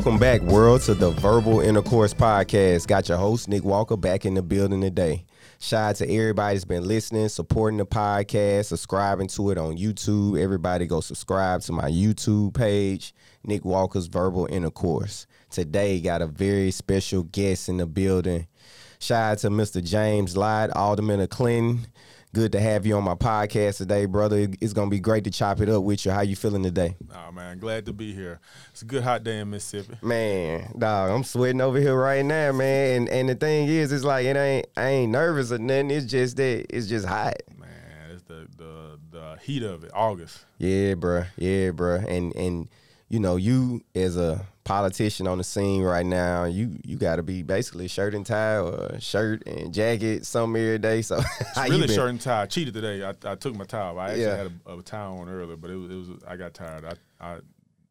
Welcome back, world, to the Verbal Intercourse Podcast. Got your host, Nick Walker, back in the building today. Shout out to everybody that's been listening, supporting the podcast, subscribing to it on YouTube. Everybody go subscribe to my YouTube page, Nick Walker's Verbal Intercourse. Today, got a very special guest in the building. Shout out to Mr. James Lott, Alderman of Clinton. Good to have you on my podcast today, brother. It's gonna be great to chop it up with you. How you feeling today? Oh man, glad to be here. It's a good hot day in Mississippi. Man, dog, I'm sweating over here right now, man. And and the thing is, it's like it ain't I ain't nervous or nothing. It's just that it's just hot. Man, it's the the the heat of it. August. Yeah, bruh. Yeah, bruh. And and you know, you as a politician on the scene right now, you you got to be basically shirt and tie or shirt and jacket some every day. So really shirt and tie. I cheated today. I, I took my tie off. I actually Yeah. had a, a tie on earlier, but it was, it was I got tired. I I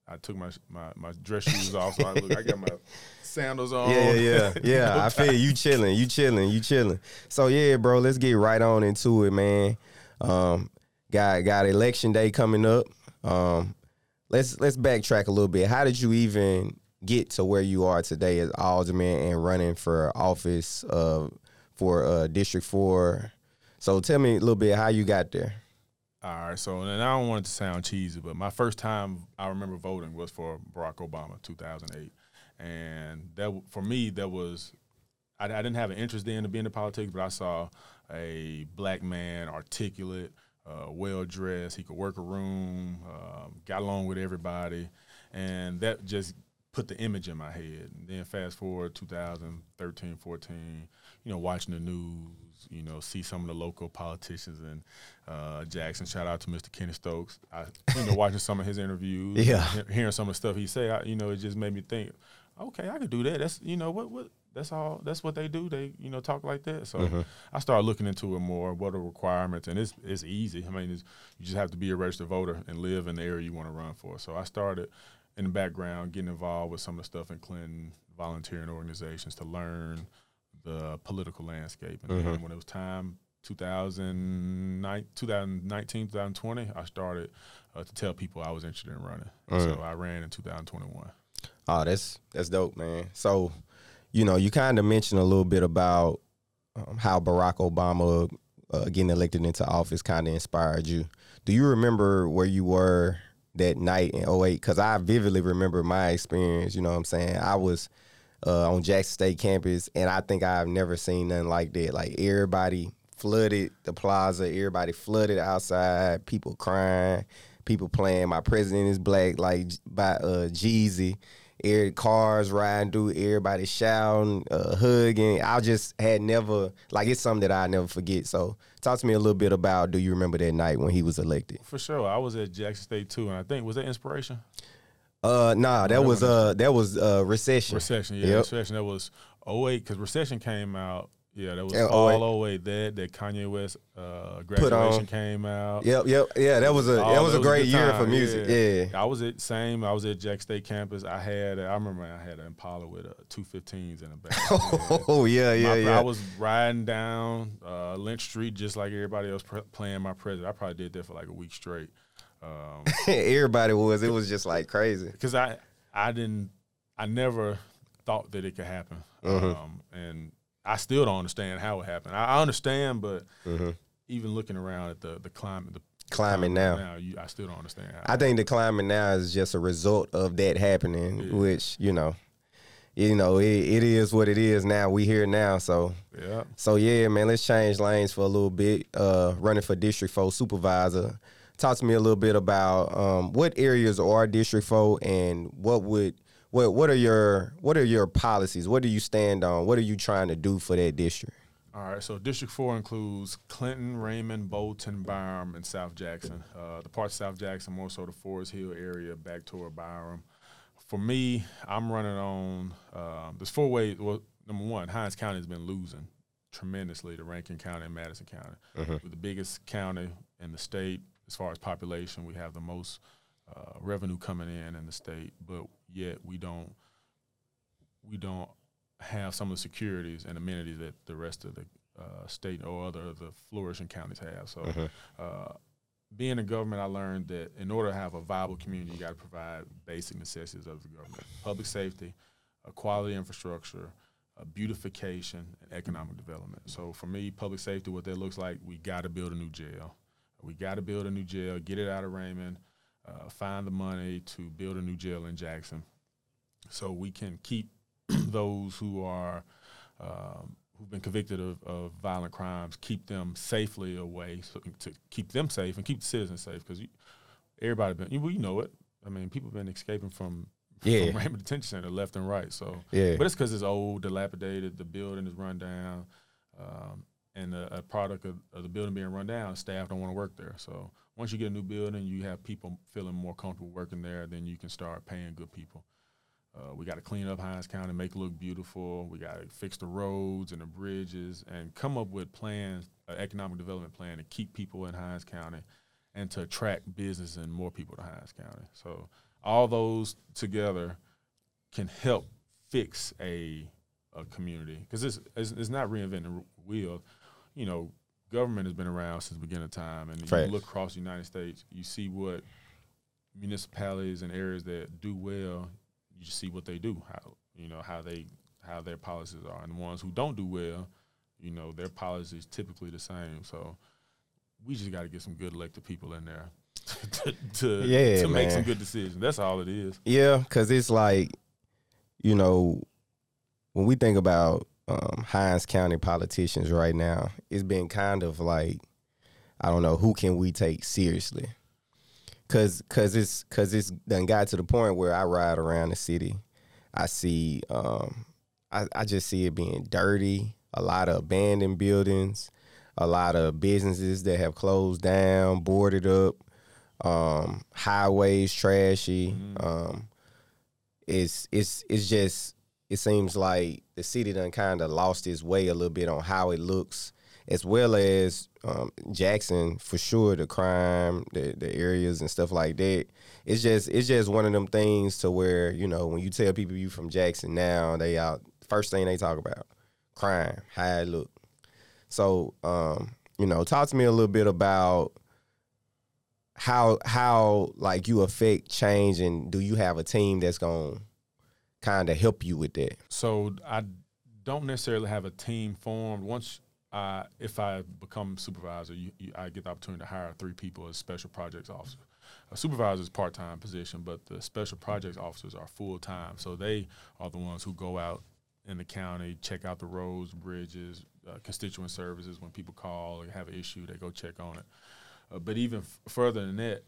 I took my my, my dress shoes off, so I look. I got my sandals on. Yeah, yeah, yeah. yeah I feel you chilling, you chilling, you chilling. So yeah, bro, let's get right on into it, man. Um, got got election day coming up. Um, let's let's backtrack a little bit. How did you even get to where you are today as alderman and running for office uh, for uh, District Four? So tell me a little bit how you got there. All right, so and I don't want it to sound cheesy, but my first time I remember voting was for Barack Obama, 2008, and that for me that was I, didn't have an interest in to be into politics, but I saw a black man, articulate, uh, well dressed, he could work a room, um, got along with everybody, and that just put the image in my head. And then fast forward 2013, 14, you know, watching the news, you know, see some of the local politicians and uh, Jackson. Shout out to Mr. Kenny Stokes. I, you know, watching some of his interviews, Yeah. hearing some of the stuff he say, I, you know, it just made me think, okay, I could do that. That's you know what what that's all. That's what they do. They you know talk like that. So mm-hmm. I started looking into it more. What are requirements? And it's it's easy. I mean, it's, you just have to be a registered voter and live in the area you want to run for. So I started in the background, getting involved with some of the stuff in Clinton, volunteering organizations to learn the political landscape. And then mm-hmm. when it was time, 2009, 2019, 2020, I started uh, to tell people I was interested in running. So I ran in 2021. Oh, ah, that's that's dope, man. So, you know, you kind of mentioned a little bit about um, how Barack Obama uh, getting elected into office kind of inspired you. Do you remember where you were that night in 08? Because I vividly remember my experience. You know what I'm saying? I was uh, on Jackson State campus, and I think I've never seen nothing like that. Like everybody flooded the plaza, everybody flooded outside, people crying, people playing. My president is black, like by uh, Jeezy. Air cars riding through, everybody shouting, uh, hugging. I just had never like it's something that I never forget. So talk to me a little bit about. Do you remember that night when he was elected? For sure, I was at Jackson State too, and I think was that inspiration. Uh, nah, that was uh that was uh recession. Recession, yeah, Yep. recession. That was 08, because recession came out. Yeah, that was Yeah, all 08. That that Kanye West uh, graduation came out. Yep, yep, yeah. That was a Oh, that was a great good year for music. Yeah. I was at same. I was at Jack State campus. I had. I remember I had an Impala with uh, two 15s in the back. Oh yeah, yeah, My- yeah. I was riding down uh, Lynch Street just like everybody else pr- playing my president. I probably did that for like a week straight. Um, Everybody was. It was just like crazy. because I I didn't I never thought that it could happen, Mm-hmm. um, and I still don't understand how it happened. I, I understand, but even looking around at the the climate, the Mm-hmm. Climate now. now you, I still don't understand how. I think the climate now is just a result of that happening, which you know, you know, it, it is what it is now. We here now, so yeah. so yeah, man. Let's change lanes for a little bit. Uh, running for District Four supervisor. Talk to me a little bit about um, what areas are District Four, and what would what what are your what are your policies? What do you stand on? What are you trying to do for that district? All right, so District 4 includes Clinton, Raymond, Bolton, Byram, and South Jackson. Uh, the parts of South Jackson, more so the Forest Hill area, back toward Byram. For me, I'm running on, um, there's four ways. Well, number one, Hinds County has been losing tremendously to Rankin County and Madison County. We're the biggest county in the state as far as population. We have the most uh, revenue coming in in the state, but yet we don't we don't have some of the securities and amenities that the rest of the uh, state or other the flourishing counties have. So uh, being in government, I learned that in order to have a viable community, you got to provide basic necessities of the government: public safety, a quality infrastructure, a beautification, and economic development. So for me, public safety, what that looks like, we got to build a new jail. We got to build a new jail, get it out of Raymond, uh, find the money to build a new jail in Jackson, so we can keep those who are um, who've been convicted of, of, violent crimes, keep them safely away, so to keep them safe and keep the citizens safe. Because everybody been, you, well, you know it. I mean, people have been escaping from yeah. from Raymond Detention Center left and right. So yeah, but it's because it's old, dilapidated, the building is run down, um, and a, a product of, of, the building being run down, staff don't want to work there. So once you get a new building, you have people feeling more comfortable working there, then you can start paying good people. Uh, we got to clean up Hinds County, make it look beautiful. We got to fix the roads and the bridges, and come up with plans, an economic development plan to keep people in Hinds County, and to attract business and more people to Hinds County. So all those together can help fix a a community because it's, it's, it's not reinventing the wheel. You know, government has been around since the beginning of time, and you look across the United States, you see what municipalities and areas that do well you just see what they do, how you know how they how their policies are, and the ones who don't do well, you know, their policies typically the same. So we just got to get some good elected people in there to to, yeah, to make some good decisions. That's all it is. Yeah, because it's like, you know, when we think about um, Hinds County politicians right now, it's been kind of like, I don't know, who can we take seriously? Cause, cause it's, cause it's done got to the point where I ride around the city, I see, um, I, I just see it being dirty, a lot of abandoned buildings, a lot of businesses that have closed down, boarded up, um, highways trashy. Mm-hmm. Um, it's it's it's just it seems like the city done kind of lost its way a little bit on how it looks as well as um, Jackson for sure. The crime, the the areas and stuff like that. It's just it's just one of them things to where you know when you tell people you from Jackson now, they out first thing they talk about crime, how it look. So um, you know, talk to me a little bit about how how like you affect change and do you have a team that's gonna kind of help you with that? So I don't necessarily have a team formed. Once I, if I become supervisor, you, you, I get the opportunity to hire three people as special projects officers. A supervisor is part time position, but the special projects officers are full time. So they are the ones who go out in the county, check out the roads, bridges, uh, constituent services. When people call or have an issue, they go check on it. Uh, but even f- further than that,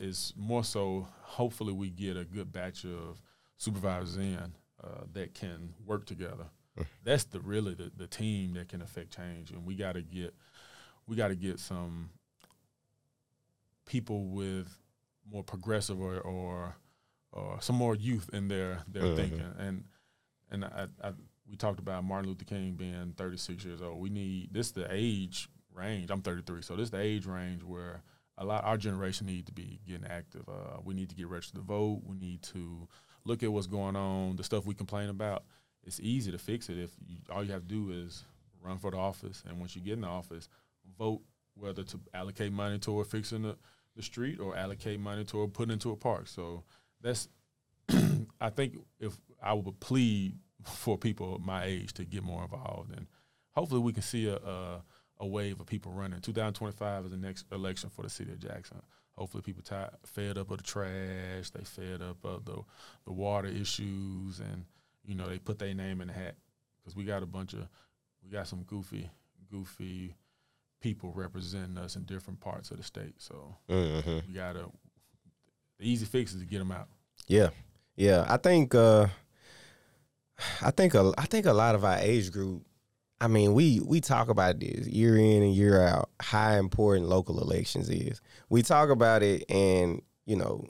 is more so. Hopefully, we get a good batch of supervisors in uh, that can work together that's the really the, the team that can affect change, and we got to get we got to get some people with more progressive or or, or some more youth in their their mm-hmm. thinking, and and I, I, we talked about Martin Luther King being 36 years old. We need this the age range. I'm 33, so this is the age range where a lot our generation need to be getting active. Uh, we need to get registered to vote. We need to look at what's going on, the stuff we complain about, it's easy to fix it if you, all you have to do is run for the office, and once you get in the office, vote whether to allocate money toward fixing the, the street or allocate money toward putting into a park. So that's I think if I would plead for people my age to get more involved, and hopefully we can see a, a, a wave of people running. 2025 is the next election for the city of Jackson. Hopefully, people tired, fed up of the trash, they fed up of the the water issues, and you know, they put their name in the hat because we got a bunch of, we got some goofy, goofy people representing us in different parts of the state. So mm-hmm. we got to, the easy fix is to get them out. Yeah. Yeah. I think, uh, I think, a, I think a lot of our age group, I mean, we we talk about this year in and year out, how important local elections is. We talk about it, and you know,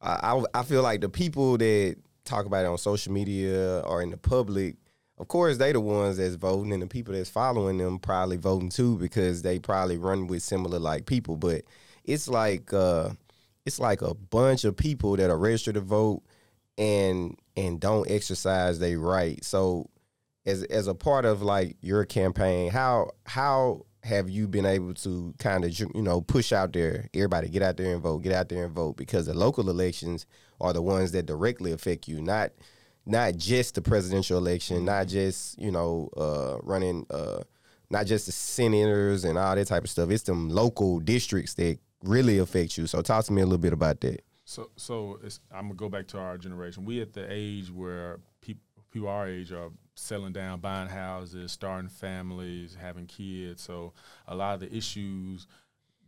I I, I feel like the people that talk about it on social media or in the public, of course they the ones that's voting and the people that's following them probably voting too because they probably run with similar like people. But it's like uh it's like a bunch of people that are registered to vote and and don't exercise their right. So as as a part of like your campaign, how how have you been able to kind of you know push out there everybody get out there and vote get out there and vote? Because the local elections are the ones that directly affect you not not just the presidential election not just you know uh, running uh, not just the senators and all that type of stuff. It's them local districts that really affect you. So talk to me a little bit about that. So so i'm gonna go back to our generation. We at the age where people people our age are settling down, buying houses, starting families, having kids. So a lot of the issues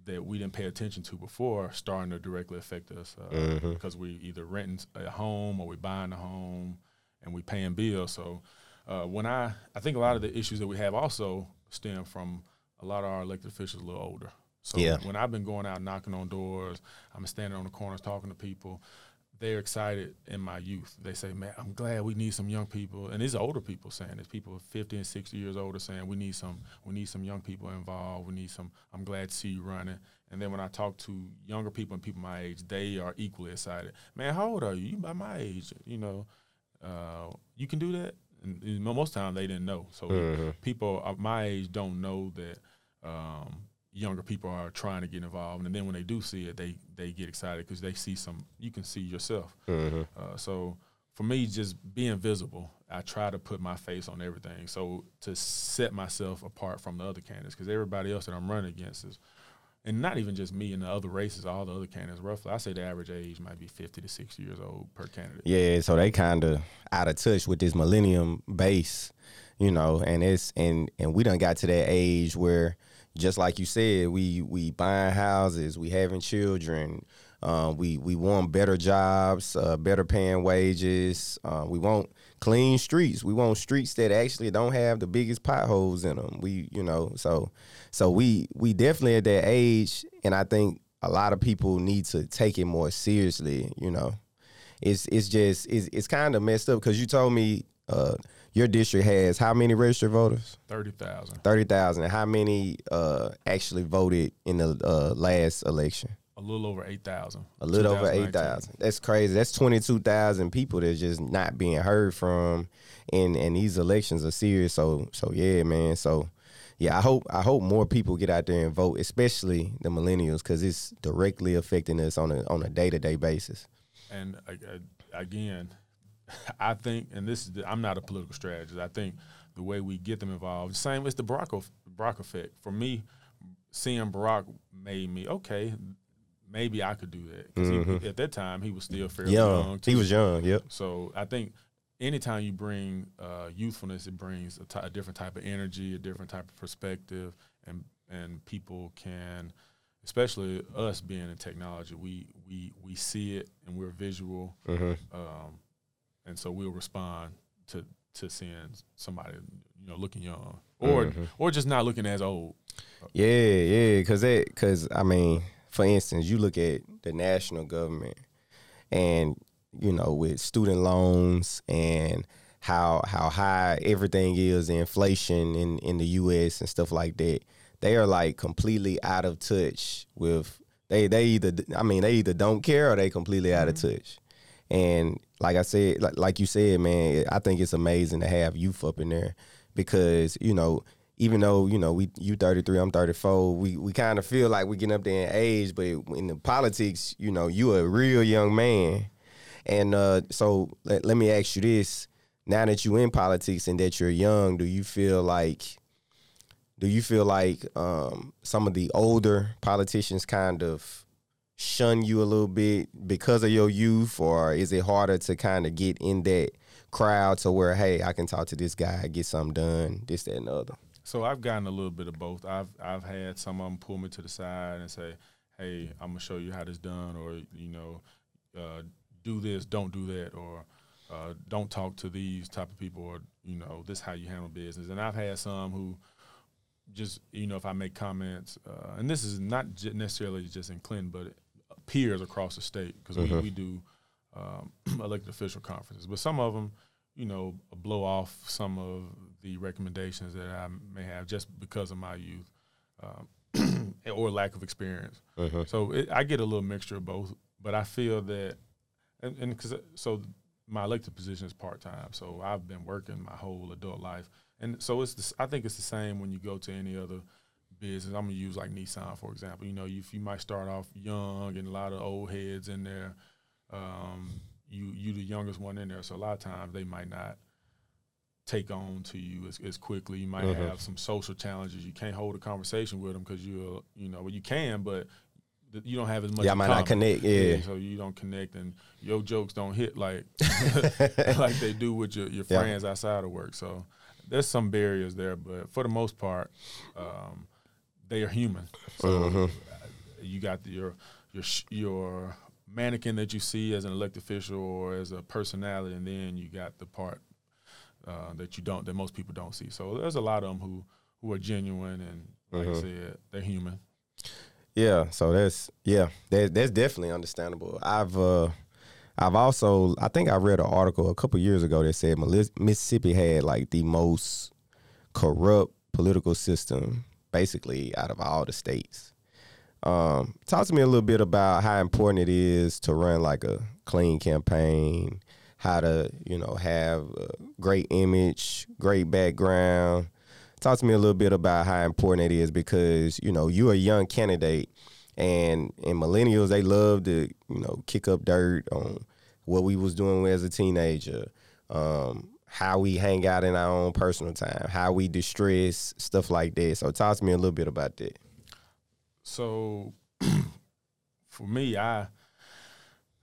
that we didn't pay attention to before are starting to directly affect us uh, mm-hmm. because we either renting a home or we buying a home and we paying bills. So uh, when I I think a lot of the issues that we have also stem from a lot of our elected officials a little older. So yeah. when I've been going out knocking on doors, I'm standing on the corners talking to people they're excited in my youth. They say, "Man, I'm glad we need some young people." And these older people saying this. People 50 and 60 years older saying, "We need some. We need some young people involved. We need some. I'm glad to see you running." And then when I talk to younger people and people my age, they are equally excited. Man, how old are you? You by my age, you know. Uh, you can do that. And, most of the time they didn't know. So mm-hmm. people of my age don't know that um, younger people are trying to get involved, and then when they do see it, they they get excited because they see some. You can see yourself. Mm-hmm. Uh, so for me, just being visible, I try to put my face on everything. So to set myself apart from the other candidates, because everybody else that I'm running against is, and not even just me and the other races, all the other candidates. Roughly, I say the average age might be 50 to 60 years old per candidate. Yeah, so they kind of out of touch with this millennium base, you know, and it's and and we done got to that age where just like you said, we we buying houses, we having children, uh, we we want better jobs, uh, better paying wages. Uh, we want clean streets. We want streets that actually don't have the biggest potholes in them. We you know so so we we definitely at that age, and I think a lot of people need to take it more seriously. You know, it's it's just it's it's kind of messed up because you told me. Your district has how many registered voters? Thirty thousand. Thirty thousand. How many uh, actually voted in the uh, last election? A little over eight thousand. A little over eight thousand. That's crazy. That's twenty two thousand people that's just not being heard from, and and these elections are serious. So so yeah, man. So yeah, I hope I hope more people get out there and vote, especially the millennials, because it's directly affecting us on a on a day to day basis. And again, I think, and this is, the, I'm not a political strategist. I think the way we get them involved, same as the Barack, Barack effect. For me, seeing Barack made me okay. Maybe I could do that because mm-hmm. at that time he was still fairly young. young he was young. Yep. So I think anytime you bring uh, youthfulness, it brings a, t- a different type of energy, a different type of perspective, and and people can, especially us being in technology, we we we see it and we're visual. Mm-hmm. Um, and so we'll respond to to seeing somebody you know looking young or mm-hmm. or just not looking as old. Yeah, yeah, because that because I mean, for instance, you look at the national government, and you know with student loans and how how high everything is, inflation in in the U.S. and stuff like that. They are like completely out of touch with they they either I mean they either don't care or they completely out mm-hmm. of touch. And like I said, like, like you said, man, I think it's amazing to have youth up in there because you know even though you know we you 33 i'm 34 we we kind of feel like we're getting up there in age but in the politics you know you a real young man. And uh, so let, let me ask you this. Now that you're in politics and that you're young do you feel like do you feel like um, some of the older politicians kind of shun you a little bit because of your youth, or is it harder to kind of get in that crowd to where, hey, I can talk to this guy, get something done, this, that, and the other? So I've gotten a little bit of both. I've I've had some of them pull me to the side and say, "Hey, I'm gonna show you how this done," or you know, uh, do this, don't do that, or uh, don't talk to these type of people, or you know, this how you handle business. And I've had some who just you know, if I make comments, uh, and this is not necessarily just in Clinton, but peers across the state because mm-hmm. we, we do um, elected official conferences. But some of them, you know, blow off some of the recommendations that I may have just because of my youth um, or lack of experience. Mm-hmm. So it, I get a little mixture of both. But I feel that, and, and cause, so my elected position is part time. So I've been working my whole adult life, and so it's. The, I think it's the same when you go to any other business. I'm gonna use like Nissan for example. You know, you, you might start off young and a lot of old heads in there. Um, you you the youngest one in there, so a lot of times they might not take on to you as, as quickly. You might Mhm. have some social challenges. You can't hold a conversation with them because you you know well, you can, but you don't have as much. Yeah, I might not connect. Yeah. so you don't connect, and your jokes don't hit like like they do with your, your Yeah. friends outside of work. So there's some barriers there, but for the most part, um, they are human. So Mhm. you got the, your your your mannequin that you see as an elected official or as a personality, and then you got the part uh, that you don't that most people don't see. So there's a lot of them who who are genuine and like I Mhm. said, they're human. Yeah, so that's yeah, that that's definitely understandable. I've uh I've also I think I read an article a couple years ago that said Mississippi had like the most corrupt political system basically out of all the states. Um, talk to me a little bit about how important it is to run like a clean campaign, how to you know have a great image, great background. Talk to me a little bit about how important it is because you know you're a young candidate, and and millennials they love to you know kick up dirt on what we was doing as a teenager, um, how we hang out in our own personal time, how we distress, stuff like that. So talk to me a little bit about that. So for me, I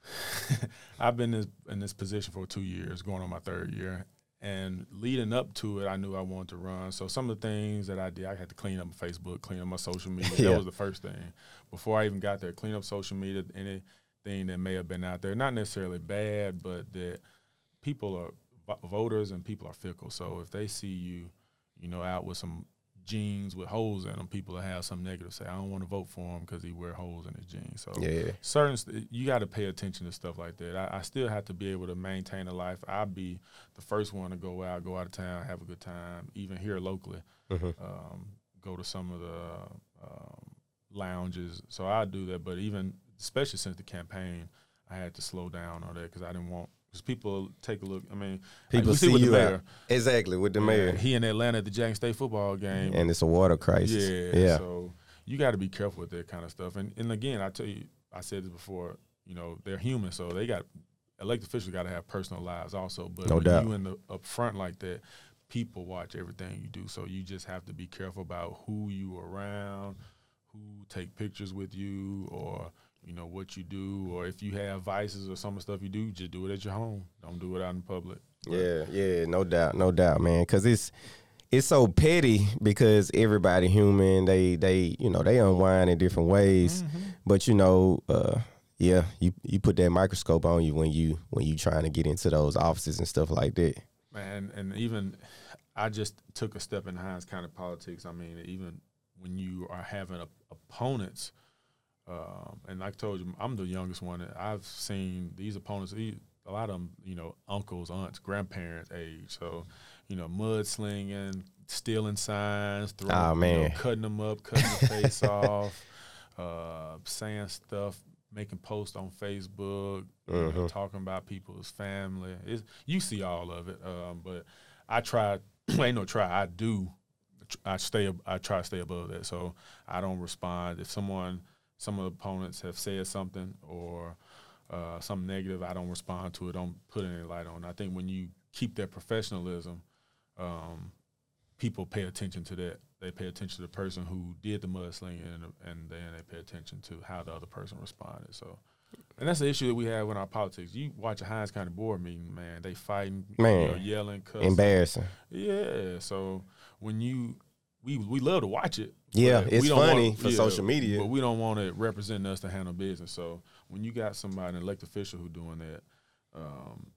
I've been this, in this position for two years, going on my third year, and leading up to it, I knew I wanted to run. So some of the things that I did, I had to clean up my Facebook, clean up my social media. Yeah. That was the first thing. Before I even got there, clean up social media, anything that may have been out there, not necessarily bad, but that people are voters and people are fickle. So if they see you, you know, out with some jeans with holes in them, people will have some negative say, I don't want to vote for him because he wear holes in his jeans. So Yeah, certain st- you got to pay attention to stuff like that. I, I still have to be able to maintain a life. I'll be the first one to go out, go out of town, have a good time, even here locally. Mhm. Um, go to some of the um, lounges. So I do that, but even especially since the campaign, I had to slow down on that because I didn't want because people take a look. I mean, people see, the you mayor. exactly with the mayor, He in Atlanta at the Jackson State football game. and it's a water crisis. Yeah, yeah, So you got to be careful with that kind of stuff. And and again, I tell you, I said this before. You know, they're human, so they got elected officials got to have personal lives also. But No when doubt. you in the up front like that, people watch everything you do. So you just have to be careful about who you around, who take pictures with you, or you know what you do, or if you have vices or some of the stuff you do, just do it at your home. Don't do it out in public. But Yeah, yeah, no doubt, no doubt, man. Because it's it's so petty because everybody human. They they you know they unwind in different ways. Mm-hmm. But you know, uh, yeah, you you put that microscope on you when you when you trying to get into those offices and stuff like that. man, and even I just took a step in Hinds County politics. I mean, even when you are having a, opponents, um, and like I told you, I'm the youngest one. I've seen these opponents. A lot of them, you know, uncles, aunts, grandparents age. So, you know, mudslinging, stealing signs, throwing, Ah, you know, man. cutting them up, cutting the face off, uh, saying stuff, making posts on Facebook, you know, Mhm. talking about people's family. It's, you see all of it, um, but I try. ain't no try. I do. I stay. I try to stay above that. So I don't respond if someone, some of the opponents have said something or uh, something negative. I don't respond to it. Don't put any light on. I think when you keep that professionalism, um, people pay attention to that. They pay attention to the person who did the mudslinging, and, and then they pay attention to how the other person responded. So, and that's the issue that we have in our politics. You watch a Hinds County board meeting, man, they fighting, Man. you know, yelling, cussing. Embarrassing. Yeah. So when you we we love to watch it. Yeah, it's funny want- for social media. But we don't want it representing us to handle business. So when you got somebody, an elected official who doing that, um,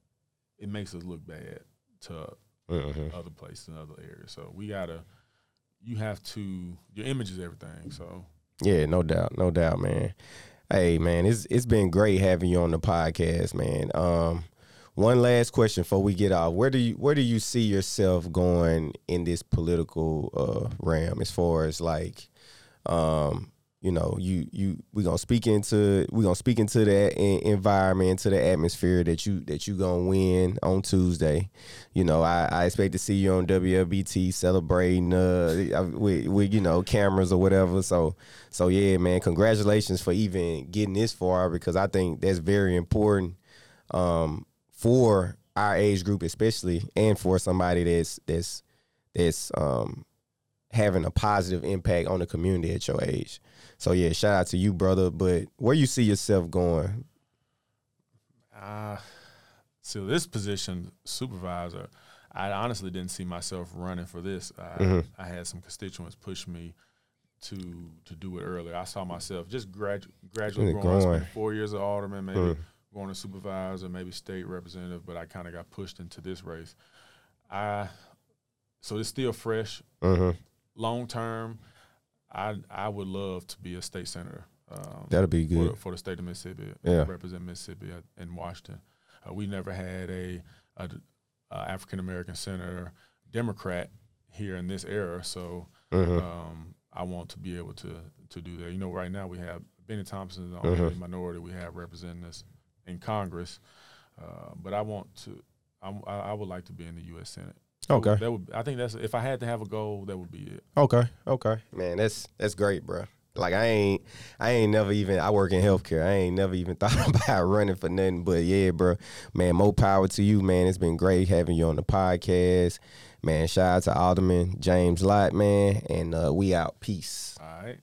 it makes us look bad to Mhm. other places and other areas. So we gotta you have to your image is everything. So Yeah, no doubt, no doubt, man. Hey, man, it's it's been great having you on the podcast, man. Um, one last question before we get off: Where do you where do you see yourself going in this political uh, realm, as far as like, um, you know, you you we gonna speak into we gonna speak into that environment, into the atmosphere that you that you gonna win on Tuesday. You know, I, I expect to see you on WLBT celebrating uh with, with you know cameras or whatever. So so yeah, man, congratulations for even getting this far because I think that's very important um, for our age group especially, and for somebody that's that's that's um, having a positive impact on the community at your age. So yeah, shout out to you, brother. But where you see yourself going? Uh so this position, supervisor, I honestly didn't see myself running for this. I, mm-hmm. I had some constituents push me to to do it earlier. I saw myself just gradu- gradually growing. growing. four years of alderman, maybe mm. Going to supervisor, maybe state representative, but I kind of got pushed into this race. I so it's still fresh. Mm-hmm. Long term, I I would love to be a state senator. Um, That'll be good for, for, the state of Mississippi. Yeah. represent Mississippi in Washington. Uh, we never had a, a, a African American senator, Democrat here in this era. So mm-hmm. um, I want to be able to to do that. You know, right now we have Bennie Thompson is the only mm-hmm. minority we have representing us in Congress, uh, but I want to. I'm, I, I would like to be in the U.S. Senate. Okay. That would I think that's if I had to have a goal, that would be it. Okay. Okay. Man, that's that's great, bro. Like I ain't I ain't never even I work in healthcare. I ain't never even thought about running for nothing. But yeah, bro. Man, more power to you, man. It's been great having you on the podcast. Man, shout out to Alderman James Lott, man. And uh, we out. Peace. All right.